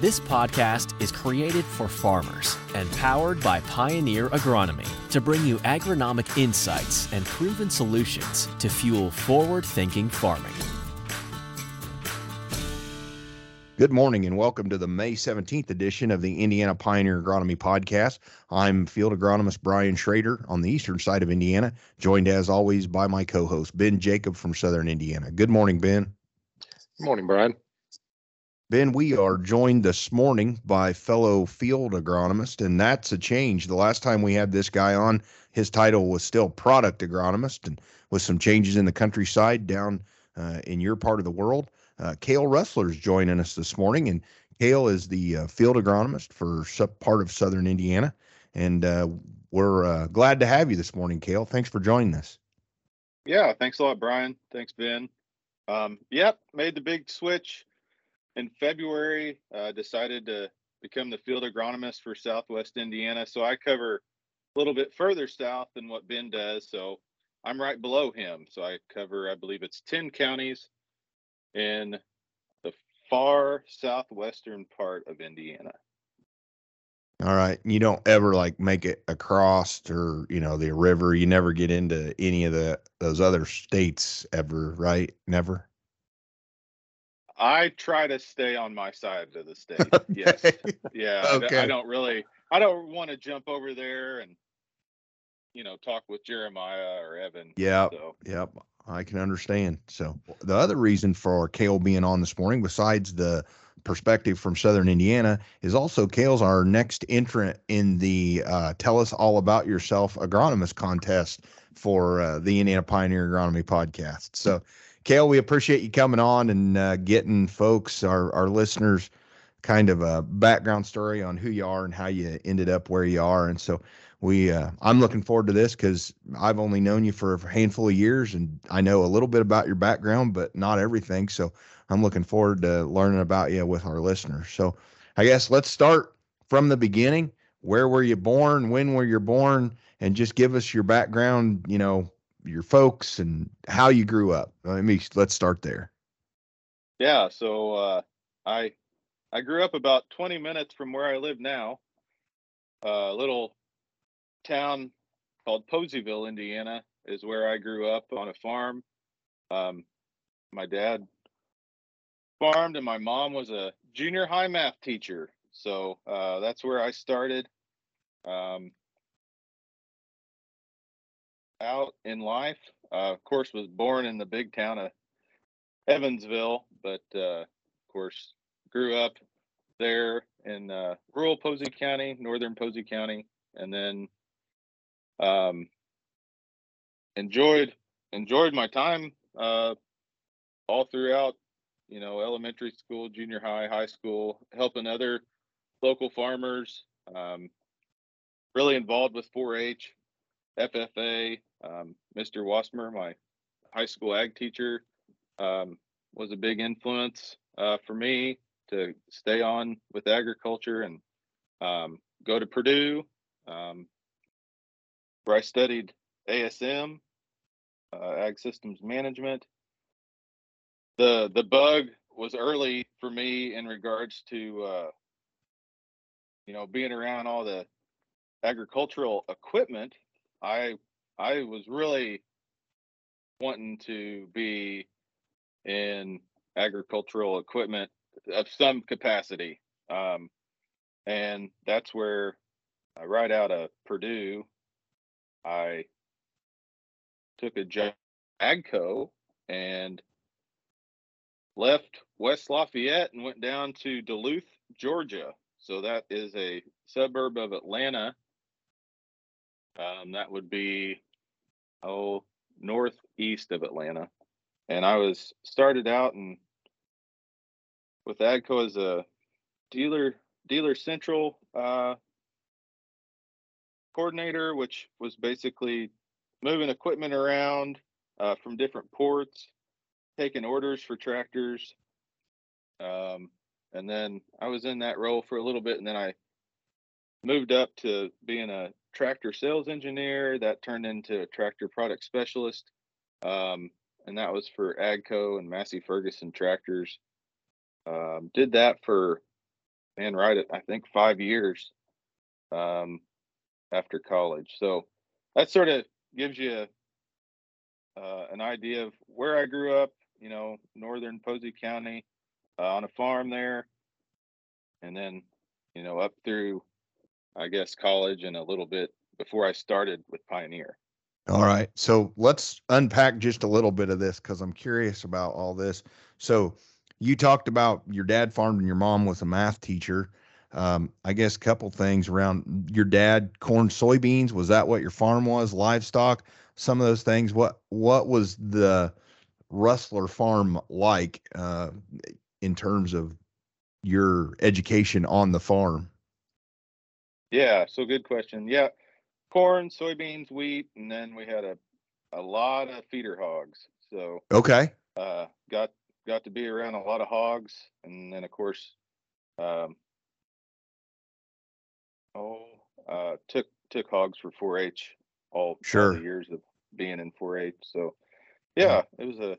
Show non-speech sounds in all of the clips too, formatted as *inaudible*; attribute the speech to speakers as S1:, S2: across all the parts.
S1: This podcast is created for farmers and powered by Pioneer Agronomy to bring you agronomic insights and proven solutions to fuel forward thinking farming.
S2: Good morning and welcome to the May 17th edition of the Indiana Pioneer Agronomy Podcast. I'm field agronomist Brian Shrader on the eastern side of Indiana, joined as always by my co host, Ben Jacob from southern Indiana. Good morning, Ben.
S3: Good morning, Brian.
S2: Ben, we are joined this morning by fellow field agronomist, and that's a change. The last time we had this guy on, his title was still product agronomist, and with some changes in the countryside down uh, in your part of the world. Uh, Russler is joining us this morning, and Cale is the uh, field agronomist for part of southern Indiana. And uh, we're uh, glad to have you this morning, Cale. Thanks for joining us.
S3: Yeah, thanks a lot, Brian. Thanks, Ben. Um, yep, made the big switch in February, uh, decided to become the field agronomist for Southwest Indiana. So I cover a little bit further south than what Ben does. So I'm right below him. So I cover, I believe it's 10 counties in the far southwestern part of Indiana.
S2: All right. You don't ever like make it across or, you know, the river. You never get into any of the those other states ever, right? Never.
S3: I try to stay on my side of the *laughs* state. Yes. Yeah.
S2: Okay.
S3: I, I don't really, I don't want to jump over there and, you know, talk with Jeremiah or Evan.
S2: Yeah.
S3: So,
S2: Yep, I can understand. So the other reason for Cale being on this morning, besides the perspective from Southern Indiana, is also Cale's our next entrant in the uh, "Tell Us All About Yourself" agronomist contest for uh, the Indiana Pioneer Agronomy podcast. So, Cale, we appreciate you coming on and uh, getting folks, our our listeners, kind of a background story on who you are and how you ended up where you are. And so we uh, I'm looking forward to this because I've only known you for a handful of years and I know a little bit about your background, but not everything. So I'm looking forward to learning about you with our listeners. So I guess let's start from the beginning. Where were you born? When were you born? And just give us your background. You know your folks and how you grew up. Let me let's start there.
S3: yeah. So, uh, I, I grew up about 20 minutes from where I live now, a little town called Poseyville, Indiana, is where I grew up on a farm. Um, my dad farmed, and my mom was a junior high math teacher. So uh, that's where I started. Um, out in life, uh, of course, was born in the big town of Evansville, but uh, of course, grew up there in uh, rural Posey County, northern Posey County, and then um, enjoyed enjoyed my time uh, all throughout. You know, elementary school, junior high, high school, helping other local farmers. Um, really involved with 4-H, FFA. Um, Mr. Wasmer, my high school ag teacher, um, was a big influence uh, for me to stay on with agriculture and um, go to Purdue, um, where I studied ASM, uh, Ag Systems Management. The the bug was early for me in regards to uh, you know being around all the agricultural equipment. I I was really wanting to be in agricultural equipment of some capacity. Um, and that's where uh, right out of Purdue, I took a job Agco and left West Lafayette and went down to Duluth, Georgia. So that is a suburb of Atlanta. Um, that would be oh northeast of Atlanta, and I was started out and with Agco as a dealer dealer central uh, coordinator, which was basically moving equipment around uh, from different ports, taking orders for tractors. Um, and then I was in that role for a little bit, and then I moved up to being a tractor sales engineer. That turned into a tractor product specialist, um, and that was for Agco and Massey Ferguson tractors. Um, did that for and right at I think five years um, after college. So that sort of gives you uh, an idea of where I grew up. You know, northern Posey County, uh, on a farm there, and then you know up through, I guess, college and a little bit before I started with Pioneer.
S2: All right. So let's unpack just a little bit of this because I'm curious about all this. So you talked about your dad farmed and your mom was a math teacher. Um, I guess a couple things around your dad corn soybeans was that what your farm was livestock some of those things what what was the Russler farm like uh, in terms of your education on the farm
S3: yeah so good question yeah corn soybeans wheat and then we had a a lot of feeder hogs so
S2: okay
S3: uh, got got to be around a lot of hogs, and then of course, um, oh, uh, took took hogs for 4-H all,
S2: sure.
S3: all years of being in 4-H. So, yeah, it was a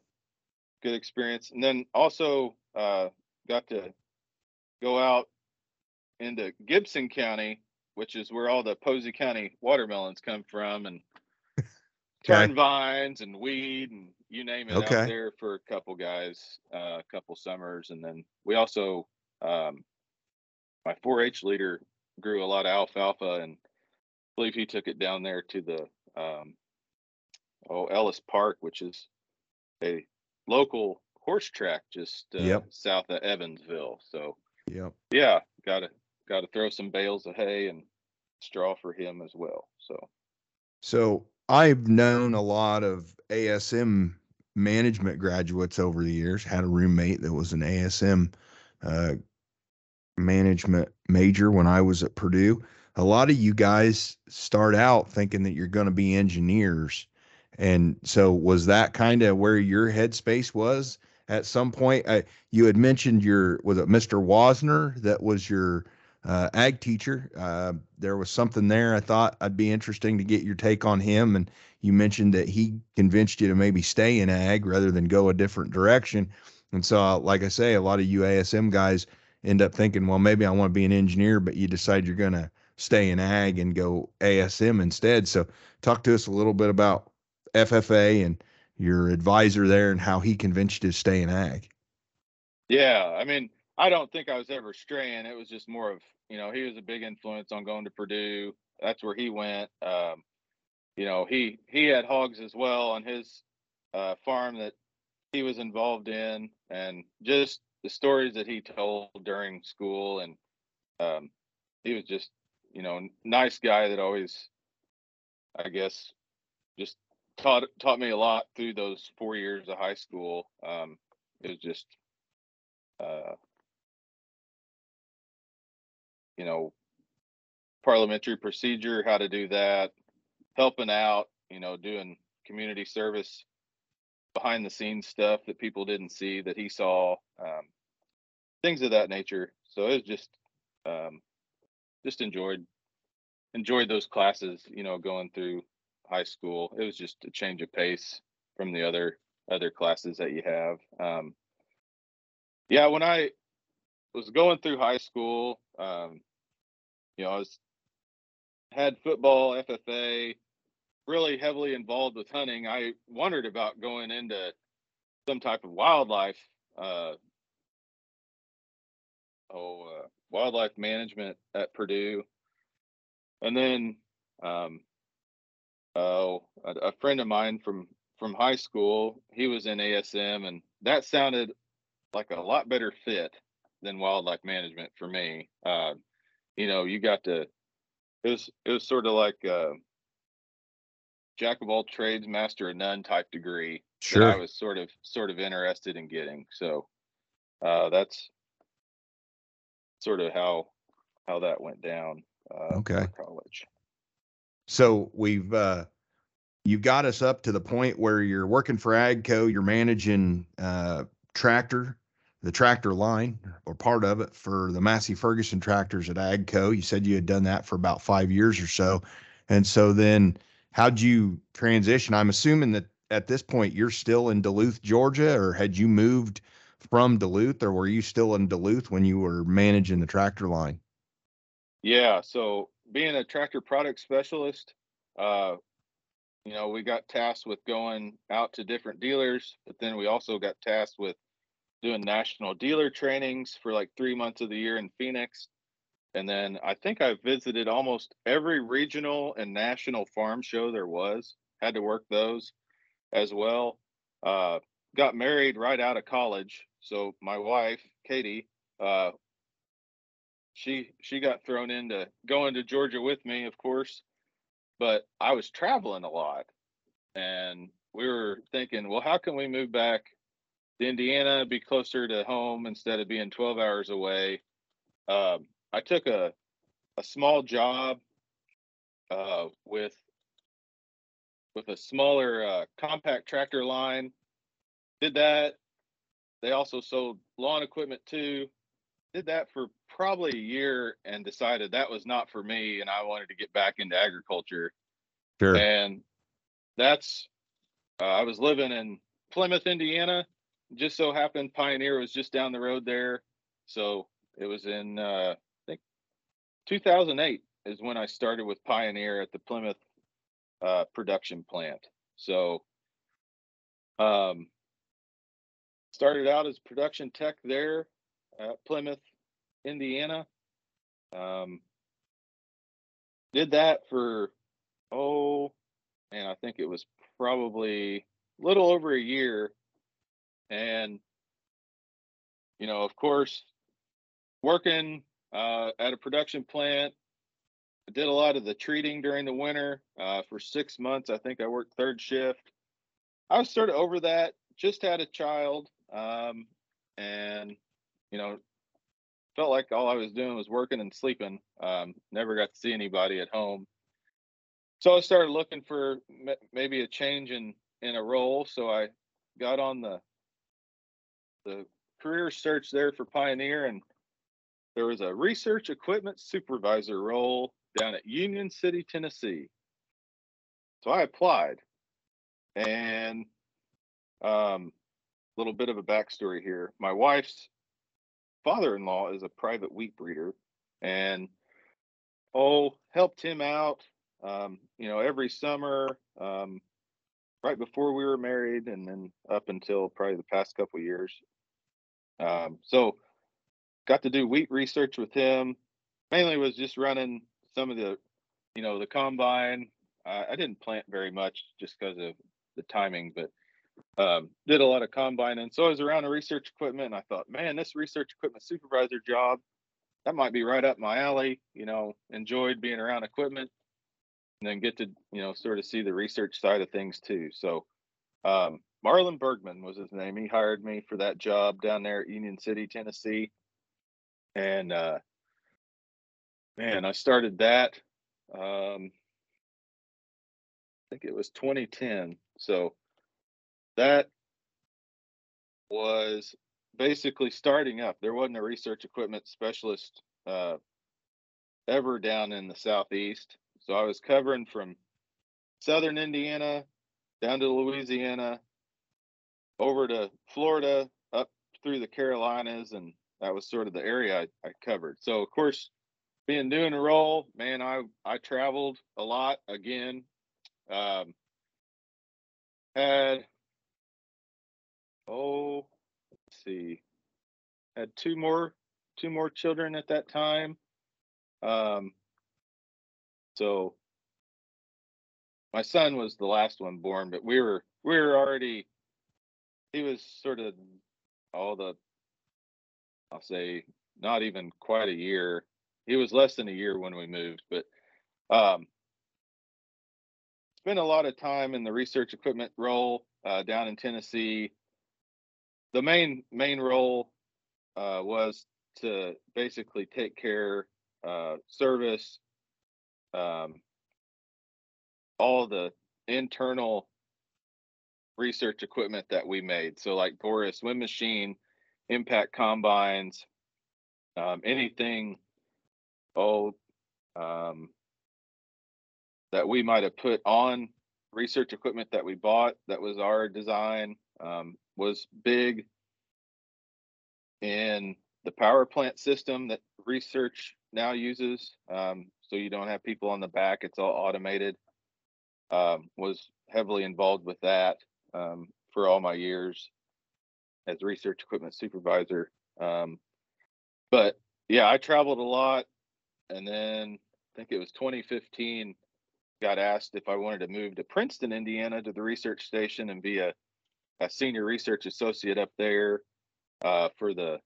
S3: good experience. And then also uh, got to go out into Gibson County, which is where all the Posey County watermelons come from, and *laughs* turn vines and weed and you name it okay. out there for a couple guys, uh, a couple summers, and then we also um, my 4-H leader grew a lot of alfalfa, and I believe he took it down there to the um, oh Ellis Park, which is a local horse track just uh,
S2: yep.
S3: south of Evansville. So
S2: yep.
S3: yeah, got to got to throw some bales of hay and straw for him as well. So
S2: so I've known a lot of ASM management graduates over the years. Had a roommate that was an ASM uh, management major when I was at Purdue. A lot of you guys start out thinking that you're going to be engineers. And so, was that kind of where your headspace was at some point? I, you had mentioned your, was it Mr. Wasner that was your uh, ag teacher. Uh, there was something there I thought I'd be interesting to get your take on him. And you mentioned that he convinced you to maybe stay in ag rather than go a different direction. And so, uh, like I say, a lot of you ASM guys end up thinking, well, maybe I want to be an engineer, but you decide you're going to stay in ag and go ASM instead. So, talk to us a little bit about FFA and your advisor there and how he convinced you to stay in ag.
S3: Yeah, I mean, I don't think I was ever straying. It was just more of, you know, he was a big influence on going to Purdue. That's where he went. Um, you know, he he had hogs as well on his uh, farm that he was involved in, and just the stories that he told during school, and um, he was just, you know, nice guy that always, I guess, just taught taught me a lot through those four years of high school. Um, it was just uh, you know, parliamentary procedure, how to do that, helping out, you know, doing community service behind the scenes stuff that people didn't see that he saw, um, things of that nature. So it was just, um, just enjoyed, enjoyed those classes, you know, going through high school. It was just a change of pace from the other, other classes that you have. Um, yeah, when I was going through high school, um, you know, I was had football, FFA, really heavily involved with hunting. I wondered about going into some type of wildlife, uh, oh, uh, wildlife management at Purdue, and then, um, oh, a, a friend of mine from from high school, he was in ASM, and that sounded like a lot better fit than wildlife management for me. Uh, you know, you got to it was it was sort of like uh jack of all trades, master of none type degree.
S2: Sure.
S3: I was sort of sort of interested in getting. So uh that's sort of how how that went down uh
S2: okay
S3: college.
S2: So we've uh you got us up to the point where you're working for Agco, you're managing uh tractor the tractor line or part of it for the Massey Ferguson tractors at Agco. You said you had done that for about five years or so. And so then how'd you transition? I'm assuming that at this point you're still in Duluth, Georgia, or had you moved from Duluth, or were you still in Duluth when you were managing the tractor line?
S3: Yeah. So being a tractor product specialist, uh, you know, we got tasked with going out to different dealers, but then we also got tasked with doing national dealer trainings for like three months of the year in Phoenix. And then I think I visited almost every regional and national farm show there was, had to work those as well. Uh, got married right out of college. So my wife, Katie, uh, she she got thrown into going to Georgia with me, of course, but I was traveling a lot, and we were thinking, well, how can we move back to Indiana, be closer to home instead of being 12 hours away? Um, I took a a small job uh, with with a smaller uh, compact tractor line. Did that. They also sold lawn equipment too. Did that for probably a year and decided that was not for me and I wanted to get back into agriculture.
S2: Sure.
S3: And that's uh, I was living in Plymouth, Indiana. Just so happened Pioneer was just down the road there. So it was in uh, I think 2008 is when I started with Pioneer at the Plymouth uh, production plant. So um, started out as production tech there at Plymouth, Indiana. Um, did that for oh, and I think it was probably a little over a year, and you know, of course, working uh, at a production plant. I did a lot of the treating during the winter uh, for six months. I think I worked third shift. I was sort of over that. Just had a child, um, and you know, felt like all I was doing was working and sleeping. Um, never got to see anybody at home. So I started looking for maybe a change in in a role. So I got on the the career search there for Pioneer, and there was a research equipment supervisor role down at Union City, Tennessee. So I applied, and um, a little bit of a backstory here. My wife's father-in-law is a private wheat breeder and oh helped him out um, you know every summer um, right before we were married and then up until probably the past couple years um, so got to do wheat research with him mainly was just running some of the you know the combine i, I didn't plant very much just because of the timing but um, did a lot of combining. So I was around the research equipment and I thought, man, this research equipment supervisor job, that might be right up my alley. You know, enjoyed being around equipment and then get to, you know, sort of see the research side of things too. So um, Marlon Bergman was his name. He hired me for that job down there at Union City, Tennessee. And uh, man, I started that. Um, I think it was 2010. So that was basically starting up. There wasn't a research equipment specialist uh, ever down in the southeast, so I was covering from southern Indiana down to Louisiana, over to Florida, up through the Carolinas, and that was sort of the area I, I covered. So of course, being doing a role, man, I I traveled a lot again. Um, had oh, let's see, had two more two more children at that time. Um, so my son was the last one born, but we were we were already he was sort of all the I'll say not even quite a year. He was less than a year when we moved, but um spent a lot of time in the research equipment role uh, down in Tennessee the main main role uh, was to basically take care, uh, service, um, all the internal research equipment that we made. So like Boris Wind Machine, Impact Combines, um, anything, oh, um, that we might have put on research equipment that we bought that was our design um, was big in the power plant system that research now uses. Um, so you don't have people on the back; it's all automated. Um, was heavily involved with that um, for all my years as research equipment supervisor. Um, but yeah, I traveled a lot, and then I think it was 2015. Got asked if I wanted to move to Princeton, Indiana, to the research station and be a, a senior research associate up there uh, for the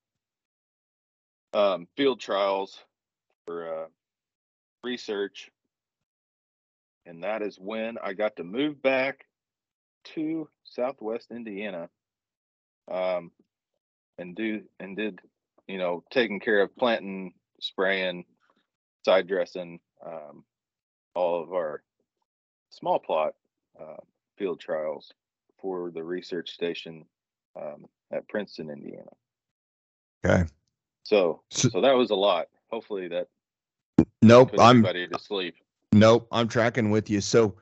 S3: um, field trials for uh, research. And that is when I got to move back to Southwest Indiana um, and do and did you know taking care of planting, spraying, side dressing, um, all of our small plot uh, field trials for the research station um, at Princeton, Indiana.
S2: Okay.
S3: So,
S2: So-
S3: so that was a lot. Hopefully that
S2: Nope. I'm
S3: everybody to sleep.
S2: Nope, I'm tracking with you. So,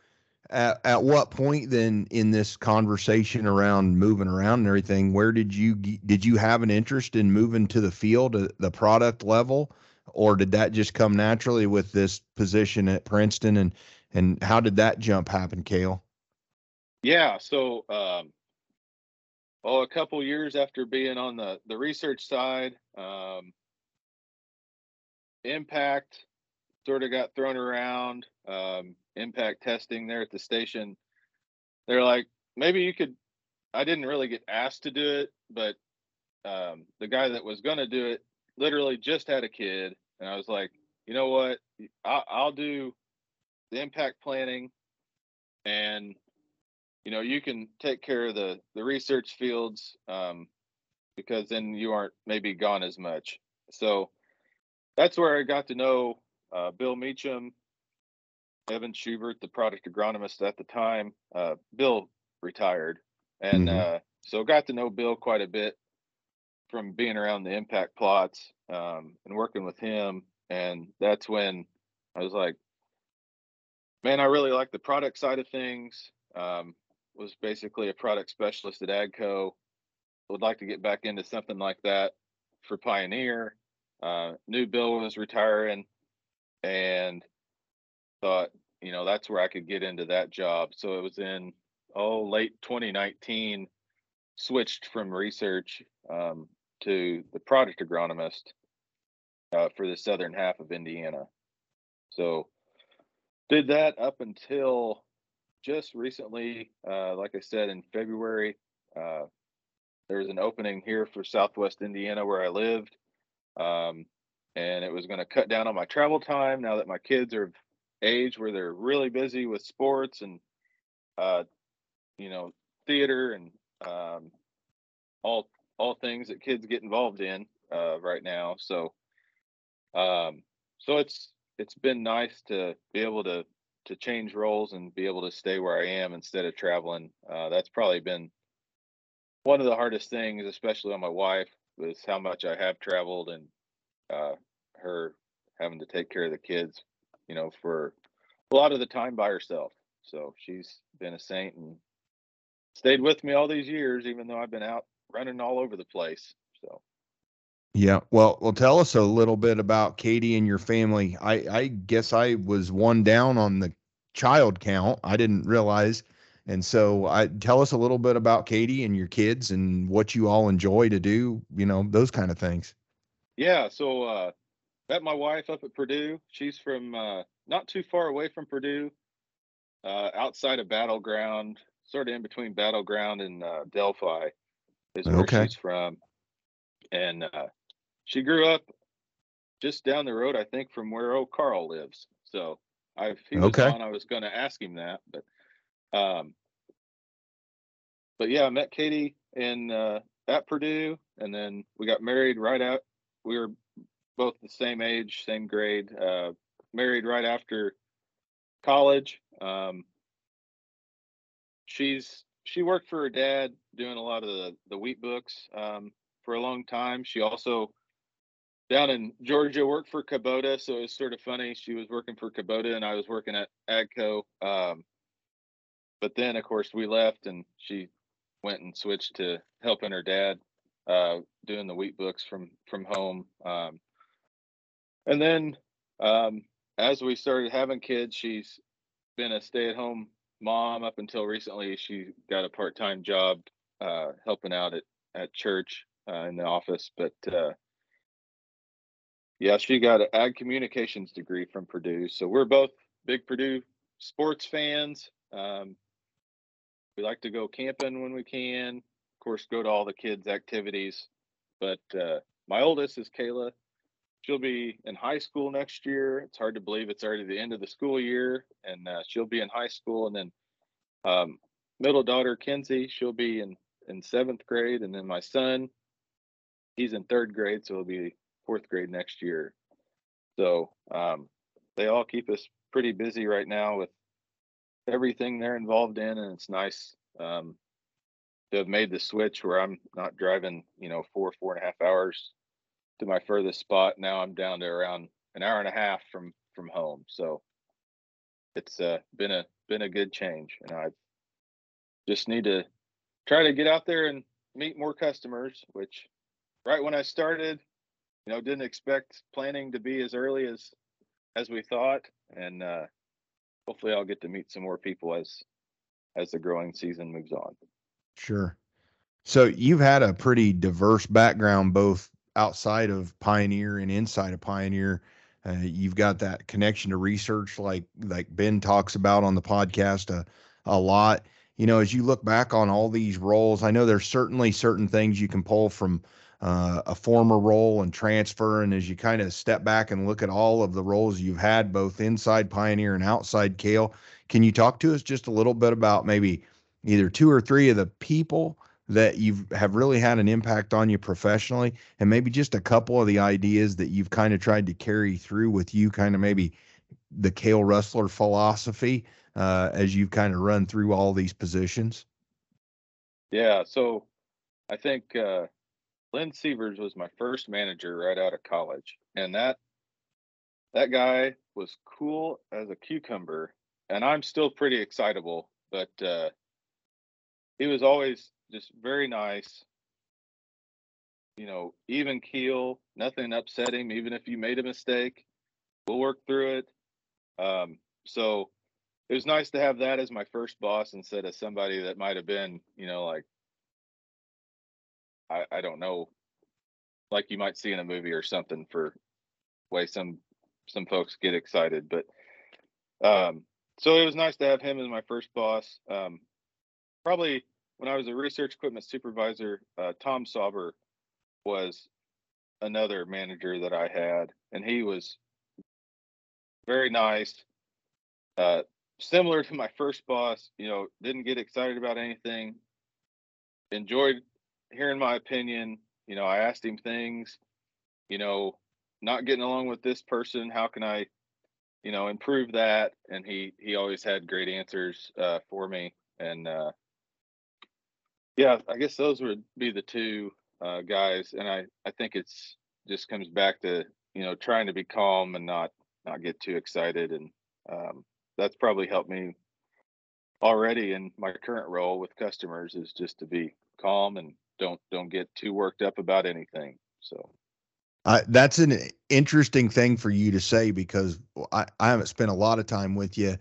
S2: at, at what point then in this conversation around moving around and everything, where did you did you have an interest in moving to the field, uh, the product level, or did that just come naturally with this position at Princeton? And and how did that jump happen, Cale?
S3: Yeah. So, um, oh, a couple years after being on the the research side, um, impact sort of got thrown around. Um, impact testing there at the station. They're like, maybe you could. I didn't really get asked to do it, but um, the guy that was going to do it literally just had a kid, and I was like, you know what? I, I'll do the impact planning, and you know you can take care of the the research fields um, because then you aren't maybe gone as much. So that's where I got to know uh, Bill Meacham, Evan Schubert, the product agronomist at the time. Uh, Bill retired, and
S2: Mhm.
S3: uh, so got to know Bill quite a bit from being around the impact plots um, and working with him. And that's when I was like, man, I really like the product side of things. Um, was basically a product specialist at Agco. Would like to get back into something like that for Pioneer. Uh, knew Bill was retiring and thought, you know, that's where I could get into that job. So it was in, oh, late 2019, switched from research um, to the product agronomist uh, for the southern half of Indiana. So did that up until just recently, uh, like I said, in February, uh, there was an opening here for Southwest Indiana where I lived. Um, and it was going to cut down on my travel time now that my kids are age where they're really busy with sports and, uh, you know, theater and um, all all things that kids get involved in uh, right now. So, um, so it's it's been nice to be able to to change roles and be able to stay where I am instead of traveling. Uh, that's probably been one of the hardest things, especially on my wife, was how much I have traveled and uh, her having to take care of the kids, you know, for a lot of the time by herself. So she's been a saint and stayed with me all these years, even though I've been out running all over the place. So
S2: Yeah. Well, well, tell us a little bit about Katie and your family. I, I guess I was one down on the child count. I didn't realize. And so I tell us a little bit about Katie and your kids and what you all enjoy to do, you know, those kind of things.
S3: yeah, so uh, met my wife up at Purdue. She's from uh, not too far away from Purdue, uh, outside of Battleground, sort of in between Battleground and uh, Delphi, is where
S2: Okay.
S3: she's from. And uh, she grew up just down the road, I think, from where old Carl lives. So I, he was
S2: Okay.
S3: on, I was going to ask him that, but, um, but yeah, I met Katie in uh, at Purdue, and then we got married right out. We were both the same age, same grade. Uh, married right after college. Um, she's she worked for her dad doing a lot of the the wheat books um, for a long time. She also down in Georgia worked for Kubota, so it was sort of funny. She was working for Kubota and I was working at Agco. Um, but then, of course, we left and she went and switched to helping her dad uh, doing the wheat books from from home. Um, and then um, as we started having kids, she's been a stay at home mom up until recently. She got a part time job uh, helping out at at church uh, in the office, but uh, yeah, she got an ag communications degree from Purdue. So we're both big Purdue sports fans. Um, we like to go camping when we can. Of course, go to all the kids' activities. But uh, my oldest is Kayla. She'll be in high school next year. It's hard to believe it's already the end of the school year, and uh, she'll be in high school. And then um, middle daughter Kenzie, she'll be in in seventh grade, and then my son, he's in third grade, so he'll be fourth grade next year. So um, they all keep us pretty busy right now with everything they're involved in, and it's nice um, to have made the switch where I'm not driving, you know, four four and a half hours to my furthest spot. Now I'm down to around an hour and a half from from home. So it's uh, been a been a good change, and I just need to try to get out there and meet more customers. Which right when I started, you know, didn't expect planning to be as early as as we thought, and uh, hopefully I'll get to meet some more people as as the growing season moves on.
S2: Sure. So you've had a pretty diverse background, both outside of Pioneer and inside of Pioneer. Uh, you've got that connection to research, like like Ben talks about on the podcast a, a lot. You know, as you look back on all these roles, I know there's certainly certain things you can pull from uh, a former role and transfer. And as you kind of step back and look at all of the roles you've had, both inside Pioneer and outside Cale, can you talk to us just a little bit about maybe either two or three of the people that you've have really had an impact on you professionally, and maybe just a couple of the ideas that you've kind of tried to carry through with you, kind of maybe the Cale Russler philosophy uh, as you've kind of run through all these positions?
S3: Yeah, so I think uh, Lynn Sievers was my first manager right out of college, and that that guy was cool as a cucumber, and I'm still pretty excitable, but uh, he was always just very nice. You know, even keel, nothing upsetting. even if you made a mistake. We'll work through it. Um, so it was nice to have that as my first boss instead of somebody that might have been, you know, like I, I don't know, like you might see in a movie or something for way some some folks get excited. But um, so it was nice to have him as my first boss. Um, probably when I was a research equipment supervisor, uh, Tom Sauber was another manager that I had, and he was very nice. Uh, similar to my first boss, you know, didn't get excited about anything. Enjoyed hearing my opinion. You know, I asked him things, you know, not getting along with this person. How can I, you know, improve that? And he he always had great answers uh, for me. And uh, yeah, I guess those would be the two uh, guys. And I I think it's just comes back to you know trying to be calm and not not get too excited. And um, that's probably helped me already in my current role with customers is just to be calm and don't don't get too worked up about anything. So
S2: uh, that's an interesting thing for you to say because I, I haven't spent a lot of time with you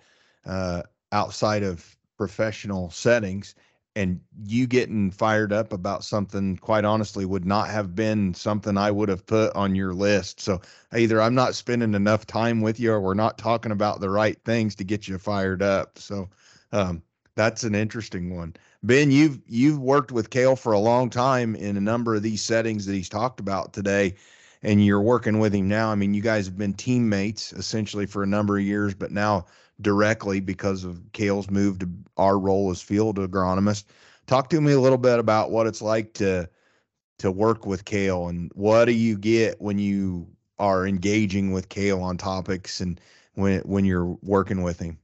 S2: uh, outside of professional settings and you getting fired up about something quite honestly would not have been something I would have put on your list. So either I'm not spending enough time with you or we're not talking about the right things to get you fired up. So um, that's an interesting one. Ben, you've you've worked with Cale for a long time in a number of these settings that he's talked about today, and you're working with him now. I mean, you guys have been teammates essentially for a number of years, but now directly because of Cale's move to our role as field agronomist. Talk to me a little bit about what it's like to to work with Cale and what do you get when you are engaging with Cale on topics and when when you're working with him.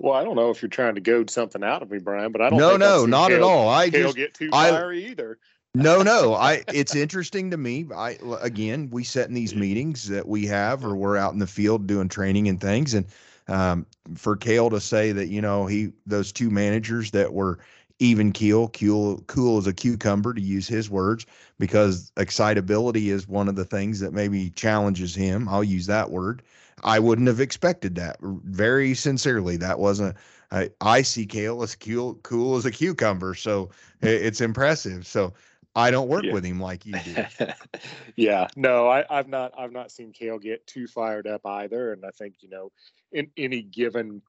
S4: Well, I don't know if you're trying to goad something out of me, Brian, but I don't.
S2: No, no, not at all. I
S4: Cale
S2: just
S4: get too
S2: I-
S4: fiery either.
S2: No, no. I it's interesting to me. I again, we sit in these meetings that we have, or we're out in the field doing training and things, and um, for Cale to say that you know he those two managers that were even keel, cool, cool as a cucumber, to use his words, because excitability is one of the things that maybe challenges him. I'll use that word. I wouldn't have expected that. Very sincerely, that wasn't. I, I see Cale as cool, cool as a cucumber, so it's impressive. So I don't work
S4: Yeah.
S2: with him like you do. *laughs*
S4: yeah, no, I, I've not I've not seen Cale get too fired up either, and I think you know, in any given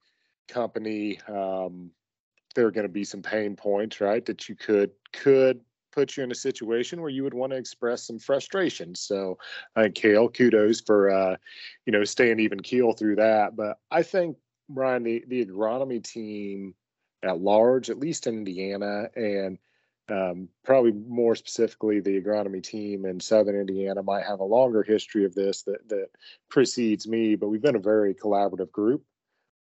S4: company, um, there are going to be some pain points, right? That you could could put you in a situation where you would want to express some frustration. So, I think Cale, kudos for uh, you know staying even keel through that. But I think Brian, the the agronomy team at large, at least in Indiana, and um, probably more specifically, the agronomy team in Southern Indiana might have a longer history of this that that precedes me, but we've been a very collaborative group,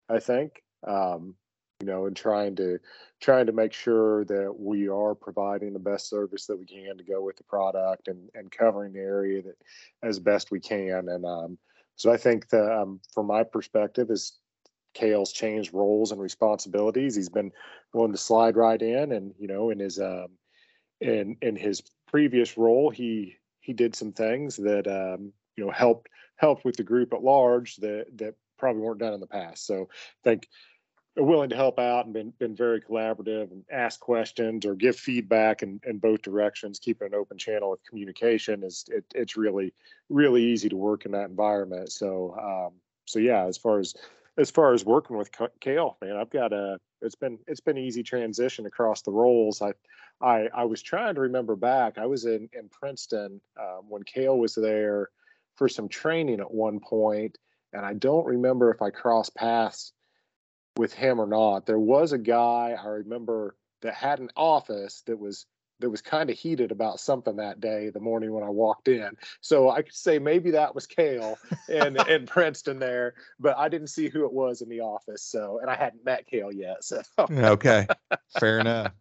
S4: I think. Um, you know, and trying to trying to make sure that we are providing the best service that we can to go with the product and and covering the area that as best we can. And um, so I think that um, from my perspective, is Cale's changed roles and responsibilities. He's been willing to slide right in, and you know, in his um, in in his previous role, he he did some things that um, you know helped helped with the group at large that that probably weren't done in the past. So I think willing to help out and been been very collaborative and ask questions or give feedback in, in both directions, keeping an open channel of communication is it, it's really really easy to work in that environment. So um, so yeah, as far as as far as working with Cale, man, I've got a it's been it's been easy transition across the roles. I I I was trying to remember back. I was in in Princeton um, when Cale was there for some training at one point, and I don't remember if I crossed paths with him or not. There was a guy I remember that had an office that was that was kind of heated about something that day, the morning when I walked in. So I could say maybe that was Cale in in *laughs* Princeton there, but I didn't see who it was in the office. So and I hadn't met Cale yet. So
S2: okay, fair enough.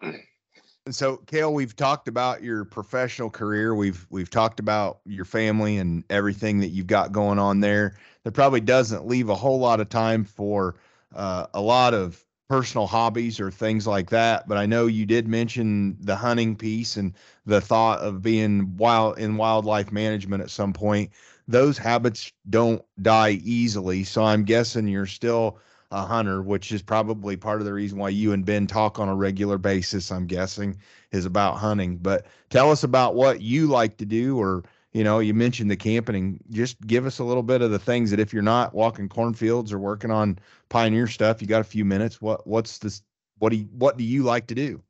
S2: And *clears throat* so, Cale, we've talked about your professional career. We've we've talked about your family and everything that you've got going on there. There probably doesn't leave a whole lot of time for uh, a lot of personal hobbies or things like that. But I know you did mention the hunting piece and the thought of being wild in wildlife management at some point. Those habits don't die easily. So I'm guessing you're still a hunter, which is probably part of the reason why you and Ben talk on a regular basis, I'm guessing, is about hunting. But tell us about what you like to do, or, you know, you mentioned the camping. Just give us a little bit of the things that if you're not walking cornfields or working on pioneer stuff, you got a few minutes. What, what's this? What do you, what do you like to do?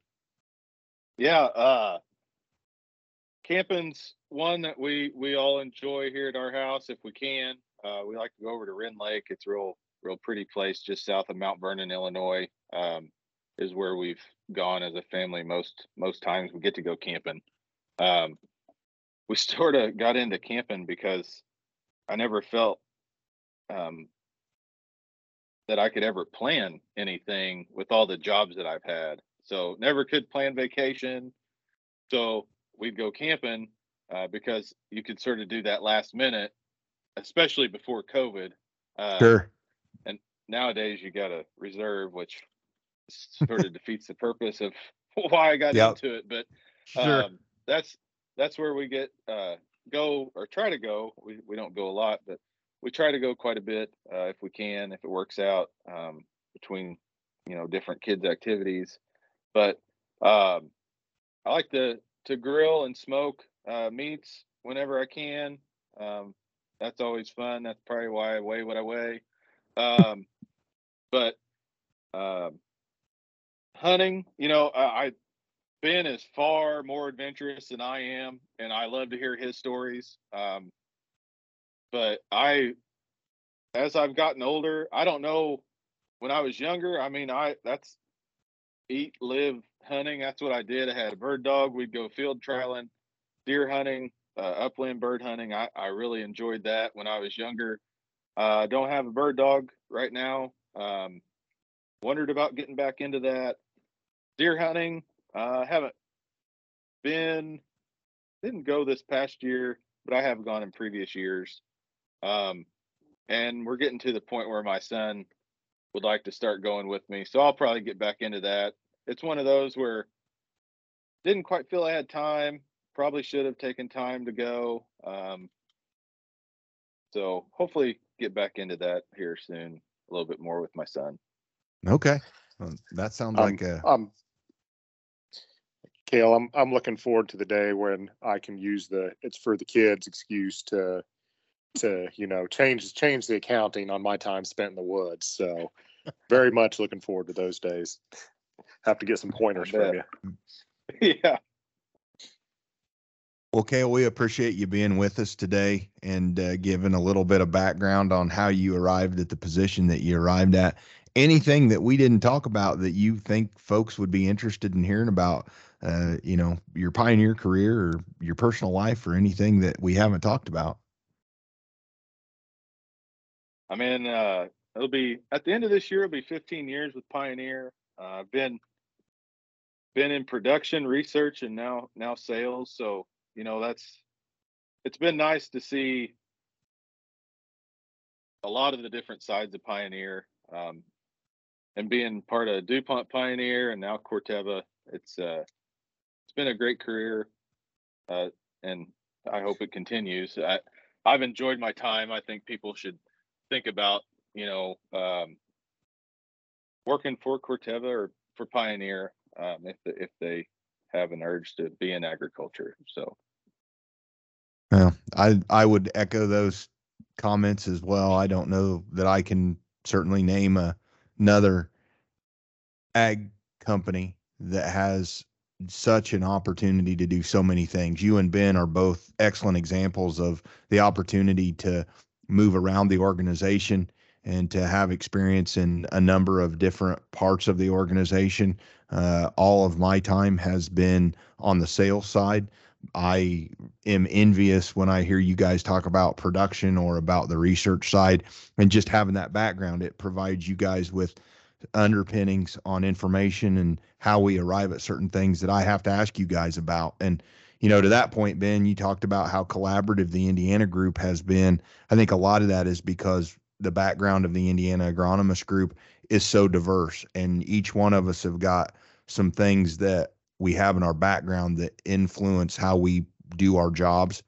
S3: Yeah, uh, camping's one that we we all enjoy here at our house if we can. Uh, we like to go over to Rend Lake. It's real real pretty place just south of Mount Vernon, Illinois. Um, is where we've gone as a family most most times we get to go camping. Um, we *laughs* sort of got into camping because I never felt um, that I could ever plan anything with all the jobs that I've had. So never could plan vacation. So we'd go camping uh, because you could sort of do that last minute, especially before COVID. Uh,
S2: Sure.
S3: And nowadays, you got to reserve, which sort of *laughs* defeats the purpose of *laughs* why I got
S2: Yep.
S3: into it. But
S2: Sure.
S3: um, that's that's where we get uh, go or try to go. We we don't go a lot, but we try to go quite a bit uh, if we can, if it works out um, between you know different kids' activities. But um, I like to to grill and smoke uh, meats whenever I can. Um, that's always fun. That's probably why I weigh what I weigh. Um, but um, hunting, you know, I, I Ben is far more adventurous than I am, and I love to hear his stories. Um, but I, as I've gotten older, I don't know. When I was younger, I mean, I that's eat, live hunting. That's what I did. I had a bird dog. We'd go field trialing, deer hunting, uh, upland bird hunting. I, I really enjoyed that when I was younger. I uh, don't have a bird dog right now. Um, wondered about getting back into that. Deer hunting, uh, haven't been, didn't go this past year, but I have gone in previous years. Um, and we're getting to the point where my son would like to start going with me. So I'll probably get back into that. It's one of those where didn't quite feel I had time. Probably should have taken time to go. Um, so hopefully get back into that here soon, a little bit more with my son.
S2: Okay, well, that sounds
S4: Um,
S2: like a
S4: Um, Cale, I'm I'm looking forward to the day when I can use the "it's for the kids" excuse to to you know change change the accounting on my time spent in the woods. So, *laughs* very much looking forward to those days. Have to get some pointers from you. *laughs*
S3: yeah.
S2: Well, Cale, we appreciate you being with us today and uh, giving a little bit of background on how you arrived at the position that you arrived at. Anything that we didn't talk about that you think folks would be interested in hearing about, uh, you know, your pioneer career or your personal life or anything that we haven't talked about?
S3: I mean, uh, it'll be at the end of this year. It'll be 15 years with Pioneer. Uh, I've been been in production, research, and now now sales. So you know that's it's been nice to see a lot of the different sides of Pioneer, um, and being part of DuPont Pioneer and now Corteva. It's uh, been a great career, uh, and I hope it continues. I I've enjoyed my time. I think people should think about you know um, working for Corteva or for Pioneer um, if the, if they have an urge to be in agriculture. So
S2: Well, I I would echo those comments as well. I don't know that I can certainly name a, another ag company that has such an opportunity to do so many things. You and Ben are both excellent examples of the opportunity to move around the organization and to have experience in a number of different parts of the organization. Uh, all of my time has been on the sales side. I am envious when I hear you guys talk about production or about the research side and just having that background. It provides you guys with underpinnings on information and how we arrive at certain things that I have to ask you guys about. And, you know, to that point, Ben, you talked about how collaborative the Indiana group has been. I think a lot of that is because the background of the Indiana agronomist group is so diverse and each one of us have got some things that we have in our background that influence how we do our jobs.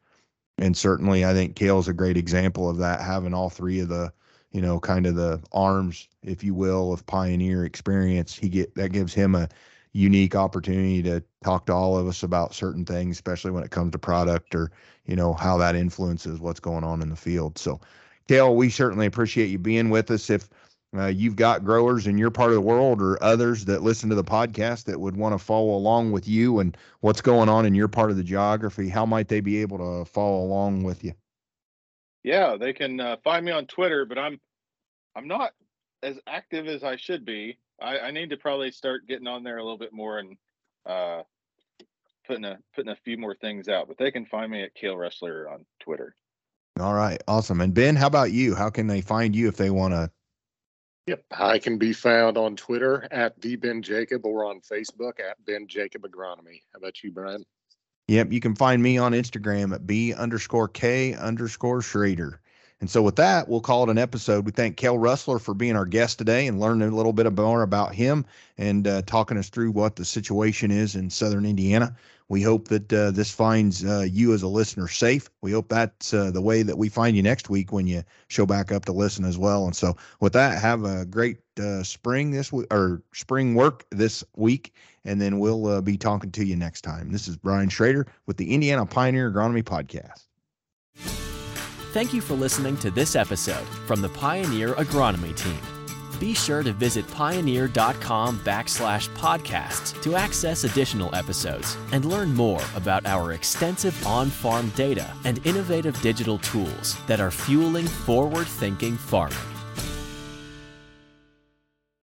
S2: And certainly I think Cale's a great example of that, having all three of the, you know, kind of the arms, if you will, of pioneer experience. He get that gives him a unique opportunity to talk to all of us about certain things, especially when it comes to product or, you know, how that influences what's going on in the field. So Cale, we certainly appreciate you being with us. If uh, you've got growers in your part of the world or others that listen to the podcast that would want to follow along with you and what's going on in your part of the geography, how might they be able to follow along with you?
S3: Yeah, they can uh, find me on Twitter, but I'm I'm not as active as I should be. I, I need to probably start getting on there a little bit more and uh, putting a putting a few more things out. But they can find me at Cale Russler on Twitter.
S2: All right, awesome. And Ben, how about you? How can they find you if they want to?
S4: Yep, I can be found on Twitter at the Ben Jacob or on Facebook at Ben Jacob Agronomy. How about you, Brian?
S2: Yep, you can find me on Instagram at B underscore K underscore Shrader. And so with that, we'll call it an episode. We thank Cale Russler for being our guest today and learning a little bit more about him and uh, talking us through what the situation is in Southern Indiana. We hope that uh, this finds uh, you as a listener safe. We hope that's uh, the way that we find you next week when you show back up to listen as well. And so with that, have a great uh, spring this week or spring work this week. And then we'll uh, be talking to you next time. This is Brian Shrader with the Indiana Pioneer Agronomy Podcast.
S1: Thank you for listening to this episode from the Pioneer Agronomy Team. Be sure to visit pioneer.com backslash podcasts to access additional episodes and learn more about our extensive on farm data and innovative digital tools that are fueling forward thinking farming.